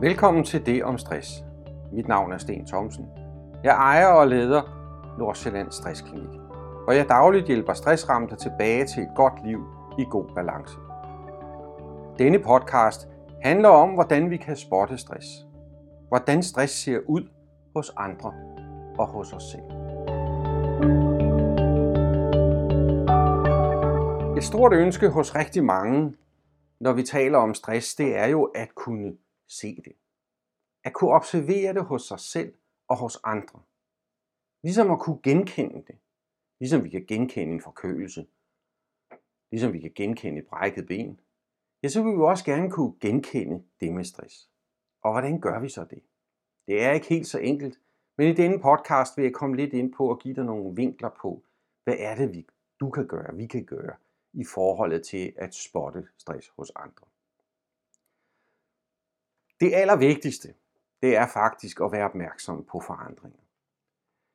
Velkommen til Det om Stress. Mit navn er Sten Thomsen. Jeg ejer og leder Nordsjællands Stressklinik, hvor jeg dagligt hjælper stressramte tilbage til et godt liv i god balance. Denne podcast handler om, hvordan vi kan spotte stress. Hvordan stress ser ud hos andre og hos os selv. Et stort ønske hos rigtig mange, når vi taler om stress, det er jo at kunne se det. At kunne observere det hos sig selv og hos andre. Ligesom at kunne genkende det. Ligesom vi kan genkende en forkølelse. Ligesom vi kan genkende et brækket ben. Ja, så vil vi også gerne kunne genkende det med stress. Og hvordan gør vi så det? Det er ikke helt så enkelt, men i denne podcast vil jeg komme lidt ind på og give dig nogle vinkler på, hvad er det, vi, du kan gøre, vi kan gøre i forholdet til at spotte stress hos andre. Det allervigtigste, det er faktisk at være opmærksom på forandringer.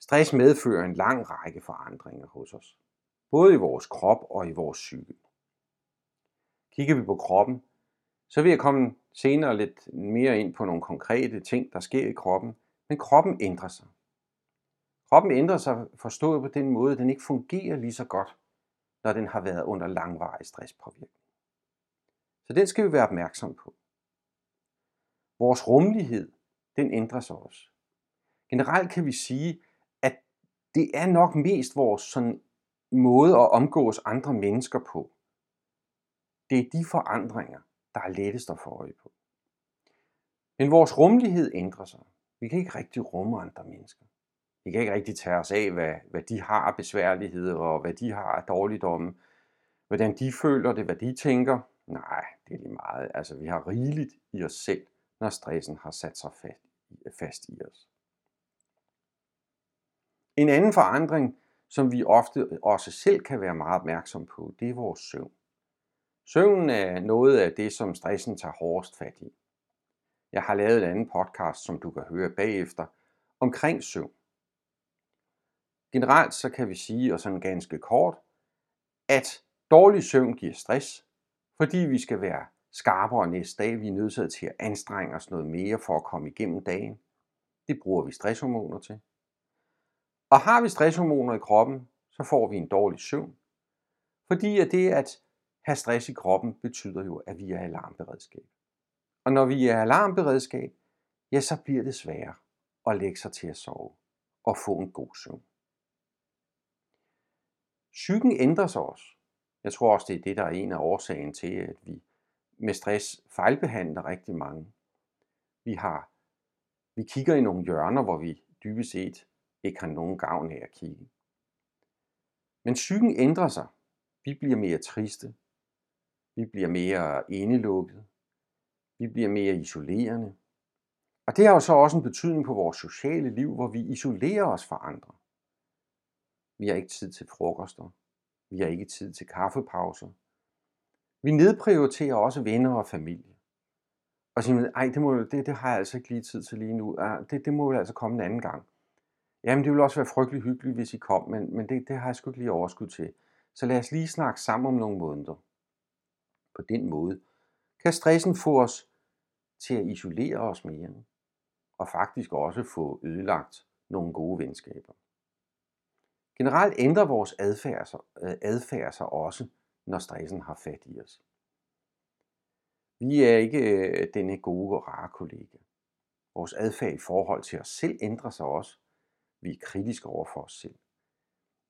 Stress medfører en lang række forandringer hos os, både i vores krop og i vores psyke. Kigger vi på kroppen, så vil jeg komme senere lidt mere ind på nogle konkrete ting, der sker i kroppen, men kroppen ændrer sig. Kroppen ændrer sig forstået på den måde, at den ikke fungerer lige så godt, når den har været under langvarig stresspåvirkning. Så den skal vi være opmærksom på. Vores rummelighed, den ændrer sig også. Generelt kan vi sige, at det er nok mest vores sådan, måde at omgås andre mennesker på. Det er de forandringer, der er lettest at få øje på. Men vores rummelighed ændrer sig. Vi kan ikke rigtig rumme andre mennesker. Vi kan ikke rigtig tage os af, hvad, hvad de har af besværligheder, og hvad de har af dårligdomme, hvordan de føler det, hvad de tænker. Nej, det er lige meget. Altså, vi har rigeligt i os selv når stressen har sat sig fast i os. En anden forandring, som vi ofte også selv kan være meget opmærksom på, det er vores søvn. Søvnen er noget af det, som stressen tager hårdest fat i. Jeg har lavet en anden podcast, som du kan høre bagefter, omkring søvn. Generelt så kan vi sige, og sådan ganske kort, at dårlig søvn giver stress, fordi vi skal være skarpere næste dag. Vi er nødt til at anstrenge os noget mere for at komme igennem dagen. Det bruger vi stresshormoner til. Og har vi stresshormoner i kroppen, så får vi en dårlig søvn. Fordi at det at have stress i kroppen betyder jo, at vi er alarmberedskab. Og når vi er alarmberedskab, ja, så bliver det sværere at lægge sig til at sove og få en god søvn. Psyken ændrer sig også. Jeg tror også, det er det, der er en af årsagen til, at vi med stress fejlbehandler rigtig mange. Vi har vi kigger i nogle hjørner, hvor vi dybest set ikke har nogen gavn af at kigge. Men psyken ændrer sig. Vi bliver mere triste. Vi bliver mere indelukket. Vi bliver mere isolerende. Og det har jo så også en betydning på vores sociale liv, hvor vi isolerer os fra andre. Vi har ikke tid til frokoster. Vi har ikke tid til kaffepauser. Vi nedprioriterer også venner og familie. Og siger, ej, det, må, det, det har jeg altså ikke lige tid til lige nu. Ah, det, det må jo altså komme en anden gang. Jamen, det ville også være frygtelig hyggeligt, hvis I kom, men, men det, det har jeg sgu ikke lige overskud til. Så lad os lige snakke sammen om nogle måneder. På den måde kan stressen få os til at isolere os mere, og faktisk også få ødelagt nogle gode venskaber. Generelt ændrer vores adfærd, adfærd sig også, når stressen har fat i os. Vi er ikke øh, denne gode og rare kollega. Vores adfærd i forhold til os selv ændrer sig også. Vi er kritiske over for os selv.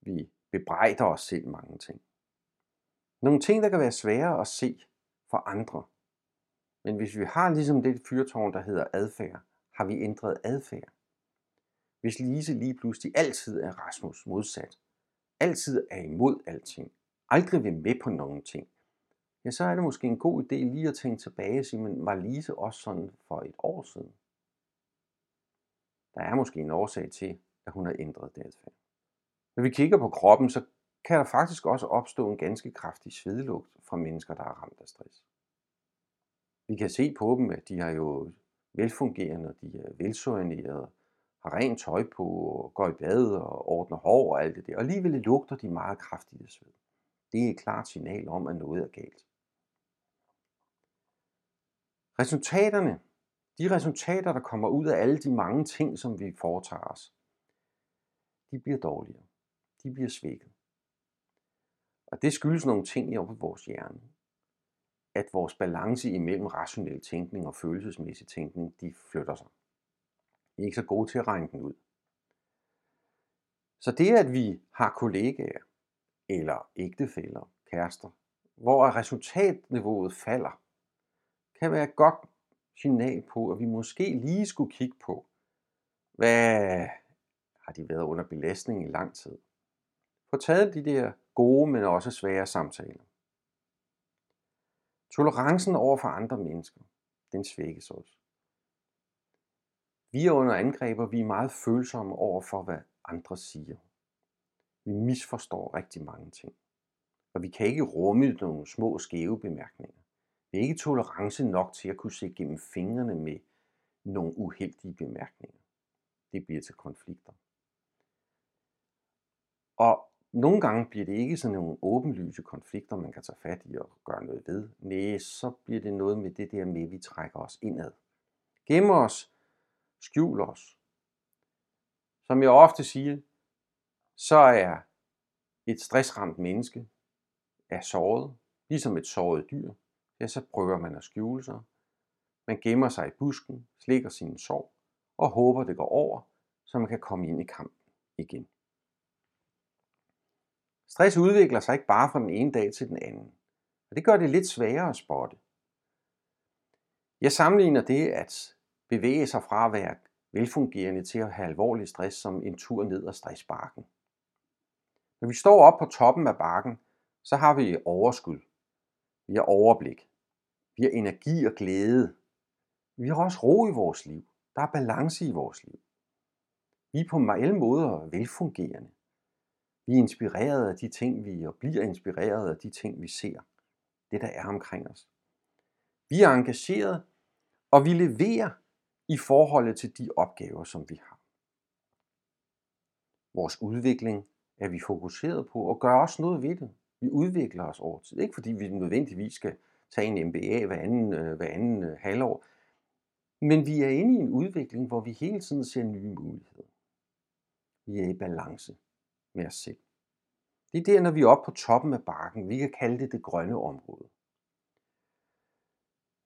Vi bebrejder os selv mange ting. Nogle ting, der kan være svære at se for andre. Men hvis vi har ligesom det fyrtårn, der hedder adfærd, har vi ændret adfærd. Hvis Lise lige pludselig altid er Rasmus modsat, altid er imod alting, aldrig vil med på nogen ting, ja, så er det måske en god idé lige at tænke tilbage og sige, men var Lise også sådan for et år siden? Der er måske en årsag til, at hun har ændret det adfærd. Når vi kigger på kroppen, så kan der faktisk også opstå en ganske kraftig svedlugt fra mennesker, der er ramt af stress. Vi kan se på dem, at de har jo velfungerende, de er velsorienterede, har rent tøj på, og går i bad og ordner hår og alt det der. Og alligevel lugter de meget kraftigt af sved. Det er et klart signal om, at noget er galt. Resultaterne De resultater, der kommer ud af alle de mange ting, som vi foretager os, de bliver dårligere. De bliver svækket. Og det skyldes nogle ting i vores hjerne. At vores balance imellem rationel tænkning og følelsesmæssig tænkning, de flytter sig. Vi er ikke så gode til at regne den ud. Så det, at vi har kollegaer, eller ægtefæller, kærester, hvor resultatniveauet falder, kan være et godt signal på, at vi måske lige skulle kigge på, hvad har de været under belastning i lang tid. Få taget de der gode, men også svære samtaler. Tolerancen over for andre mennesker, den svækkes også. Vi er under angreb, og vi er meget følsomme over for, hvad andre siger. Vi misforstår rigtig mange ting. Og vi kan ikke rumme nogle små skæve bemærkninger. Vi er ikke tolerance nok til at kunne se gennem fingrene med nogle uheldige bemærkninger. Det bliver til konflikter. Og nogle gange bliver det ikke sådan nogle åbenlyse konflikter, man kan tage fat i og gøre noget ved. Nej, så bliver det noget med det der med, at vi trækker os indad. Gemmer os, skjuler os. Som jeg ofte siger, så er et stressramt menneske er såret, ligesom et såret dyr. Ja, så prøver man at skjule sig. Man gemmer sig i busken, slikker sin sår og håber, det går over, så man kan komme ind i kampen igen. Stress udvikler sig ikke bare fra den ene dag til den anden, og det gør det lidt sværere at spotte. Jeg sammenligner det at bevæge sig fra at være velfungerende til at have alvorlig stress som en tur ned ad stressbakken. Når vi står op på toppen af bakken, så har vi overskud. Vi har overblik. Vi har energi og glæde. Vi har også ro i vores liv. Der er balance i vores liv. Vi er på alle måder velfungerende. Vi er inspireret af de ting, vi og bliver inspireret af de ting, vi ser. Det, der er omkring os. Vi er engageret, og vi leverer i forhold til de opgaver, som vi har. Vores udvikling er vi fokuseret på at gøre også noget ved det. Vi udvikler os over tid. Ikke fordi vi nødvendigvis skal tage en MBA hver anden, øh, hver anden øh, halvår, men vi er inde i en udvikling, hvor vi hele tiden ser nye muligheder. Vi er i balance med os selv. Det er der, når vi er oppe på toppen af bakken. Vi kan kalde det det grønne område.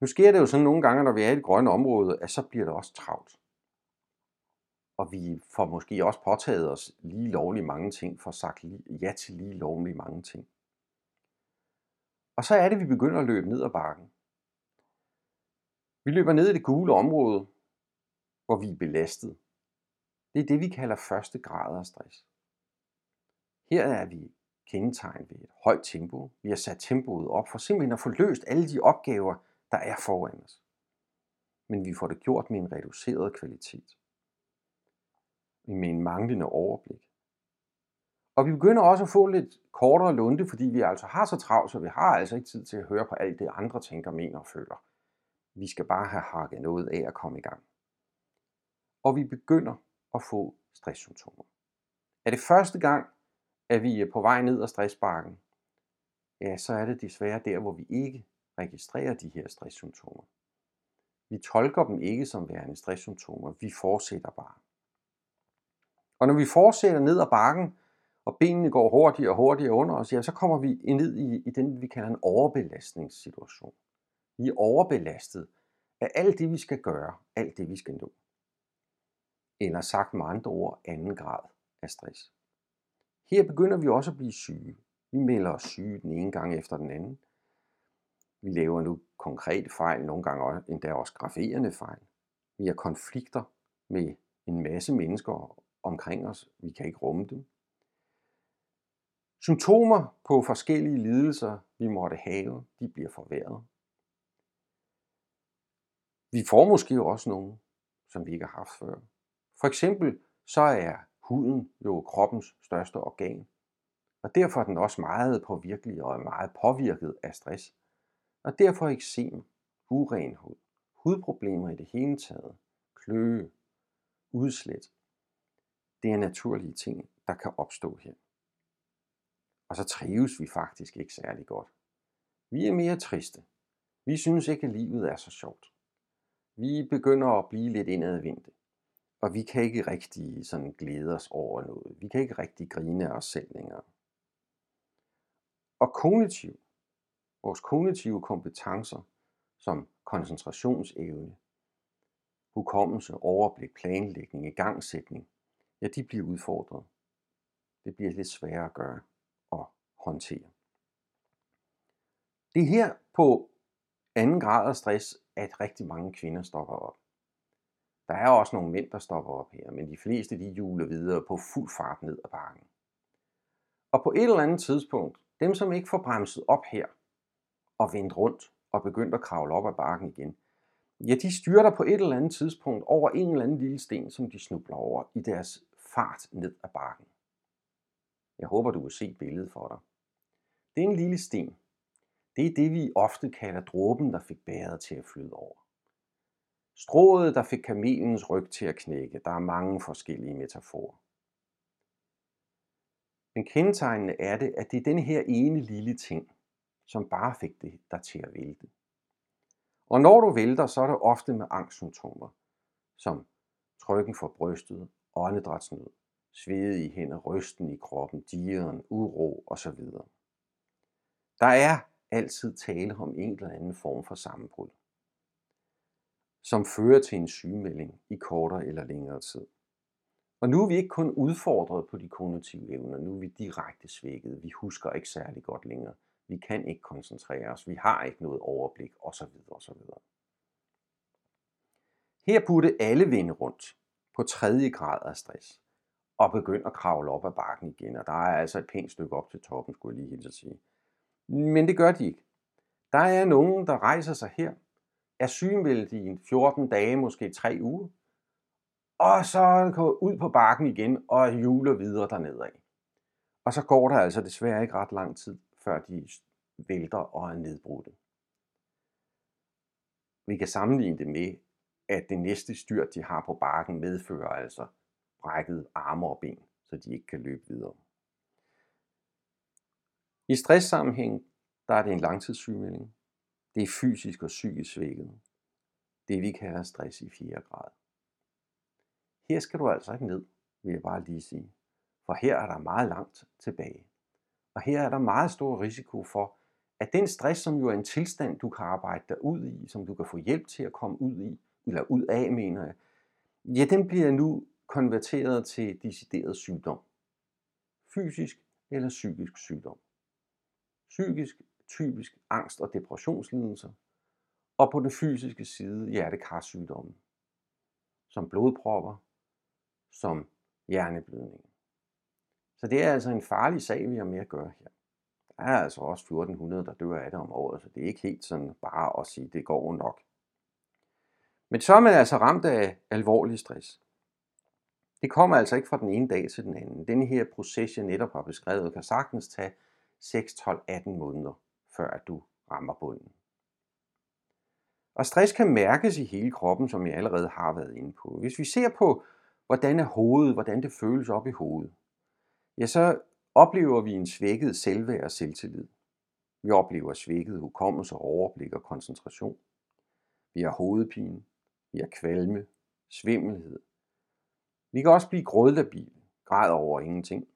Nu sker det jo sådan nogle gange, når vi er i det grønne område, at så bliver det også travlt. Og vi får måske også påtaget os lige lovligt mange ting, for sagt ja til lige lovligt mange ting. Og så er det, vi begynder at løbe ned ad bakken. Vi løber ned i det gule område, hvor vi er belastet. Det er det, vi kalder første grad af stress. Her er vi kendetegnet ved et højt tempo. Vi har sat tempoet op for simpelthen at få løst alle de opgaver, der er foran os. Men vi får det gjort med en reduceret kvalitet. Med en manglende overblik. Og vi begynder også at få lidt kortere lunde, fordi vi altså har så travlt, så vi har altså ikke tid til at høre på alt det, andre tænker, mener og føler. Vi skal bare have hakket noget af at komme i gang. Og vi begynder at få stresssymptomer. Er det første gang, at vi er på vej ned ad stressbakken, ja, så er det desværre der, hvor vi ikke registrerer de her stresssymptomer. Vi tolker dem ikke som værende stresssymptomer, vi fortsætter bare. Og når vi fortsætter ned ad bakken, og benene går hurtigere og hurtigere under os, ja, så kommer vi ned i, i den, vi kalder en overbelastningssituation. Vi er overbelastet af alt det, vi skal gøre, alt det, vi skal nå. Eller sagt med andre ord, anden grad af stress. Her begynder vi også at blive syge. Vi melder os syge den ene gang efter den anden. Vi laver nu konkrete fejl, nogle gange endda også graferende fejl. Vi har konflikter med en masse mennesker omkring os. Vi kan ikke rumme dem. Symptomer på forskellige lidelser, vi måtte have, de bliver forværret. Vi får måske også nogle, som vi ikke har haft før. For eksempel så er huden jo kroppens største organ, og derfor er den også meget påvirkelig og meget påvirket af stress. Og derfor eksem, uren hud, hudproblemer i det hele taget, kløe, udslæt. Det er naturlige ting, der kan opstå her. Og så trives vi faktisk ikke særlig godt. Vi er mere triste. Vi synes ikke, at livet er så sjovt. Vi begynder at blive lidt indadvendte. Og vi kan ikke rigtig sådan glæde os over noget. Vi kan ikke rigtig grine af os selv længere. Og kognitiv, vores kognitive kompetencer, som koncentrationsevne, hukommelse, overblik, planlægning, igangsætning, ja, de bliver udfordret. Det bliver lidt sværere at gøre og håndtere. Det er her på anden grad af stress, at rigtig mange kvinder stopper op. Der er også nogle mænd, der stopper op her, men de fleste de juler videre på fuld fart ned ad bakken. Og på et eller andet tidspunkt, dem som ikke får bremset op her og vendt rundt og begyndt at kravle op ad bakken igen, ja, de styrter på et eller andet tidspunkt over en eller anden lille sten, som de snubler over i deres fart ned ad bakken. Jeg håber, du vil se billedet for dig. Det er en lille sten. Det er det, vi ofte kalder dråben, der fik bæret til at flyde over. Strået, der fik kamelens ryg til at knække. Der er mange forskellige metaforer. Men kendetegnende er det, at det er den her ene lille ting, som bare fik det der til at vælte. Og når du vælter, så er det ofte med angstsymptomer, som trykken for brystet, åndedrætsnød, svede i hænder, rysten i kroppen, dieren, uro osv. Der er altid tale om en eller anden form for sammenbrud som fører til en sygemelding i kortere eller længere tid. Og nu er vi ikke kun udfordret på de kognitive evner, nu er vi direkte svækket. Vi husker ikke særlig godt længere. Vi kan ikke koncentrere os. Vi har ikke noget overblik osv. osv. Her burde alle vende rundt på tredje grad af stress og begynde at kravle op ad bakken igen. Og der er altså et pænt stykke op til toppen, skulle jeg lige helt sige. Men det gør de ikke. Der er nogen, der rejser sig her er sygemeldt i 14 dage, måske 3 uger, og så går ud på bakken igen og juler videre dernede af. Og så går der altså desværre ikke ret lang tid, før de vælter og er nedbrudte. Vi kan sammenligne det med, at det næste styr, de har på bakken, medfører altså brækket arme og ben, så de ikke kan løbe videre. I stresssammenhæng, der er det en langtidssygemelding. Det er fysisk og psykisk svækket. Det vi kalder stress i 4 grad. Her skal du altså ikke ned, vil jeg bare lige sige. For her er der meget langt tilbage. Og her er der meget stor risiko for, at den stress, som jo er en tilstand, du kan arbejde dig ud i, som du kan få hjælp til at komme ud i, eller ud af, mener jeg, ja, den bliver nu konverteret til decideret sygdom. Fysisk eller psykisk sygdom. Psykisk typisk angst- og depressionslidelser, og på den fysiske side hjertekarsygdomme, som blodpropper, som hjerneblødning. Så det er altså en farlig sag, vi har med at gøre her. Der er altså også 1400, der dør af det om året, så det er ikke helt sådan bare at sige, det går nok. Men så er man altså ramt af alvorlig stress. Det kommer altså ikke fra den ene dag til den anden. Denne her proces, jeg netop har beskrevet, kan sagtens tage 6, 12, 18 måneder før at du rammer bunden. Og stress kan mærkes i hele kroppen, som jeg allerede har været inde på. Hvis vi ser på, hvordan er hovedet, hvordan det føles op i hovedet, ja, så oplever vi en svækket selvværd og selvtillid. Vi oplever svækket hukommelse, overblik og koncentration. Vi har hovedpine, vi har kvalme, svimmelhed. Vi kan også blive grådlabile, græd over ingenting.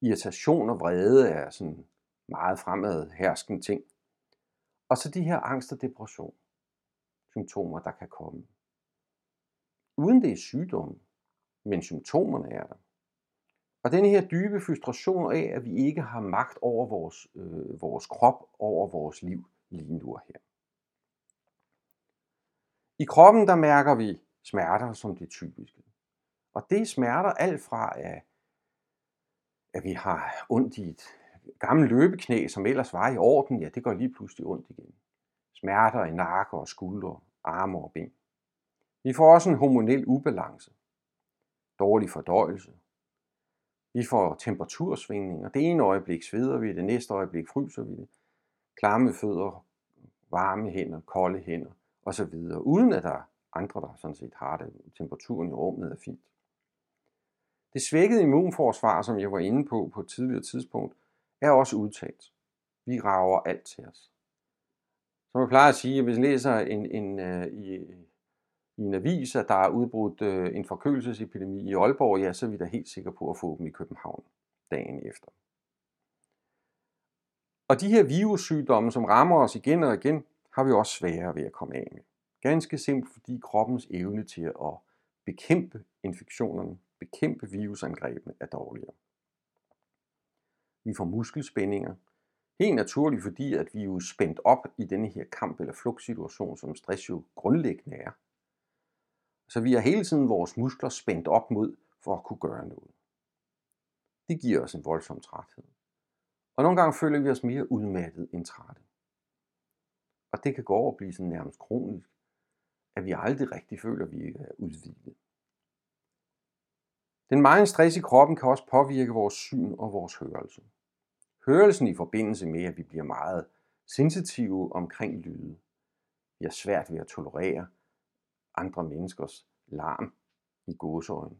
Irritation og vrede er sådan meget fremad herskende ting. Og så de her angst og depression, symptomer, der kan komme. Uden det er sygdomme, men symptomerne er der. Og den her dybe frustration af, at vi ikke har magt over vores, øh, vores krop, over vores liv lige nu og her. I kroppen der mærker vi smerter som det typiske. Og det er smerter alt fra, at, at vi har ondt i et gammelt løbeknæ, som ellers var i orden, ja, det går lige pludselig ondt igen. Smerter i nakke og skuldre, arme og ben. Vi får også en hormonel ubalance. Dårlig fordøjelse. Vi får temperatursvingninger. Det ene øjeblik sveder vi, det næste øjeblik fryser vi det. Klamme fødder, varme hænder, kolde hænder og så videre, Uden at der er andre, der sådan set har det. Temperaturen i rummet er fint. Det svækkede immunforsvar, som jeg var inde på på et tidligere tidspunkt, er også udtalt. Vi rager alt til os. Som jeg plejer at sige, hvis jeg læser en, en, uh, i i en avis, at der er udbrudt øh, en forkølelsesepidemi i Aalborg, ja, så er vi da helt sikre på at få dem i København dagen efter. Og de her virussygdomme, som rammer os igen og igen, har vi også sværere ved at komme af med. Ganske simpelt fordi kroppens evne til at bekæmpe infektionerne, bekæmpe virusangrebene er dårligere. Vi får muskelspændinger, Helt naturligt, fordi at vi er jo spændt op i denne her kamp- eller flugtsituation, som stress jo grundlæggende er. Så vi har hele tiden vores muskler spændt op mod for at kunne gøre noget. Det giver os en voldsom træthed. Og nogle gange føler vi os mere udmattet end trætte. Og det kan gå over og blive sådan nærmest kronisk, at vi aldrig rigtig føler, at vi er udvidet. Den meget stress i kroppen kan også påvirke vores syn og vores hørelse. Hørelsen i forbindelse med, at vi bliver meget sensitive omkring lyde. Vi har svært ved at tolerere andre menneskers larm i gåseøjne.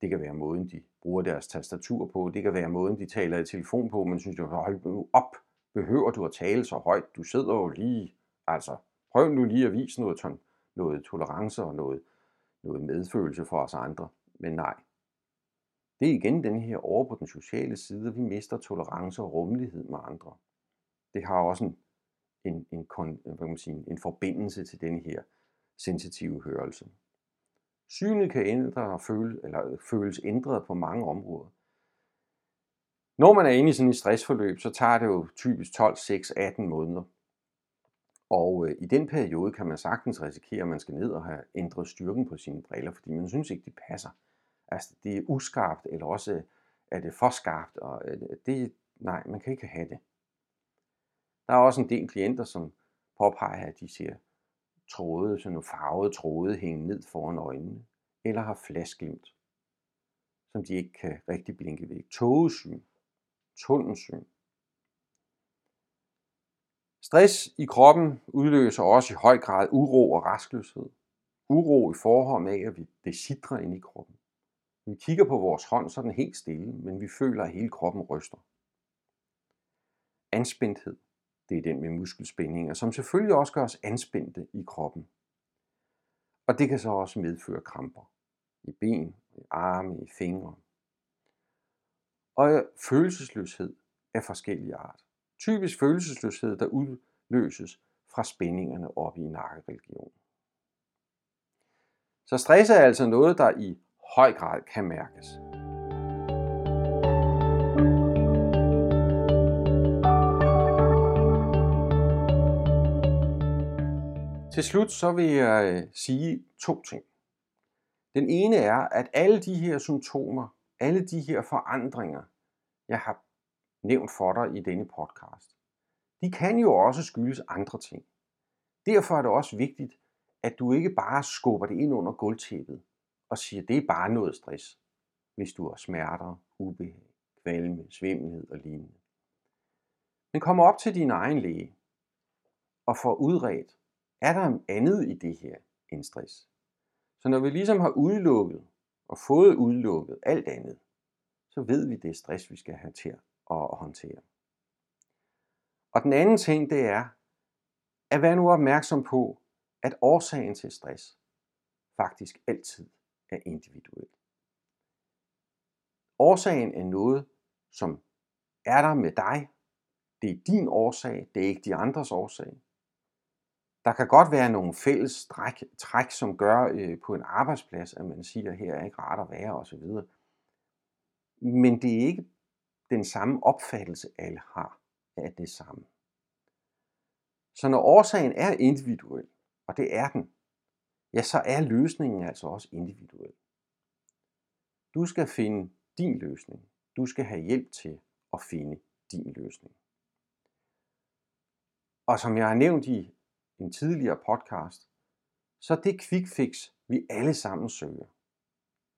Det kan være måden, de bruger deres tastatur på. Det kan være måden, de taler i telefon på. Man synes jo, hold op. Behøver du at tale så højt? Du sidder jo lige. Altså, prøv nu lige at vise noget, noget tolerance og noget, noget medfølelse for os andre. Men nej, det er igen den her over på den sociale side, at vi mister tolerance og rummelighed med andre. Det har også en, en, en, hvad kan man sige, en forbindelse til den her sensitive hørelse. Synet kan ændre og føle, eller øh, føles ændret på mange områder. Når man er inde i sådan et stressforløb, så tager det jo typisk 12, 6, 18 måneder. Og øh, i den periode kan man sagtens risikere, at man skal ned og have ændret styrken på sine briller, fordi man synes ikke, de passer. Altså, det er uskarpt, eller også øh, er det for skarpt, og øh, det, nej, man kan ikke have det. Der er også en del klienter, som påpeger, at de ser tråde, sådan nogle farvede tråde hænge ned foran øjnene, eller har flasglimt, som de ikke kan rigtig blinke væk. Togesyn, tunnelsyn. Stress i kroppen udløser også i høj grad uro og rastløshed. Uro i forhold med, at vi det sidder ind i kroppen. Vi kigger på vores hånd, så er helt stille, men vi føler, at hele kroppen ryster. Anspændthed, det er den med muskelspændinger, som selvfølgelig også gør os anspændte i kroppen. Og det kan så også medføre kramper i ben, i arme, i fingre. Og følelsesløshed af forskellige art. Typisk følelsesløshed, der udløses fra spændingerne oppe i nakkeregionen. Så stress er altså noget, der i høj grad kan mærkes. Til slut så vil jeg øh, sige to ting. Den ene er, at alle de her symptomer, alle de her forandringer, jeg har nævnt for dig i denne podcast, de kan jo også skyldes andre ting. Derfor er det også vigtigt, at du ikke bare skubber det ind under gulvtæppet, og siger, det er bare noget stress, hvis du har smerter, ubehag, kvalme, svimmelhed og lignende. Men kom op til din egen læge og få udredt, er der andet i det her end stress? Så når vi ligesom har udelukket og fået udelukket alt andet, så ved vi, det er stress, vi skal have til at håndtere. Og den anden ting, det er, at være nu opmærksom på, at årsagen til stress faktisk altid er individuel. Årsagen er noget, som er der med dig. Det er din årsag, det er ikke de andres årsag. Der kan godt være nogle fælles træk, træk som gør øh, på en arbejdsplads, at man siger, her er ikke rart at være osv. Men det er ikke den samme opfattelse, alle har af det samme. Så når årsagen er individuel, og det er den, ja, så er løsningen altså også individuel. Du skal finde din løsning. Du skal have hjælp til at finde din løsning. Og som jeg har nævnt i en tidligere podcast, så det quick fix, vi alle sammen søger,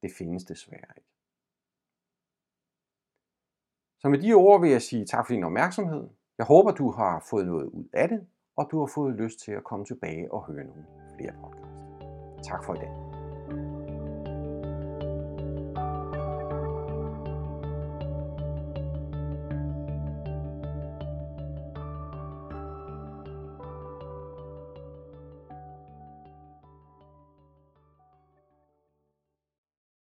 det findes desværre ikke. Så med de ord vil jeg sige tak for din opmærksomhed. Jeg håber, du har fået noget ud af det, og du har fået lyst til at komme tilbage og høre nogle flere podcasts. Tak for i dag.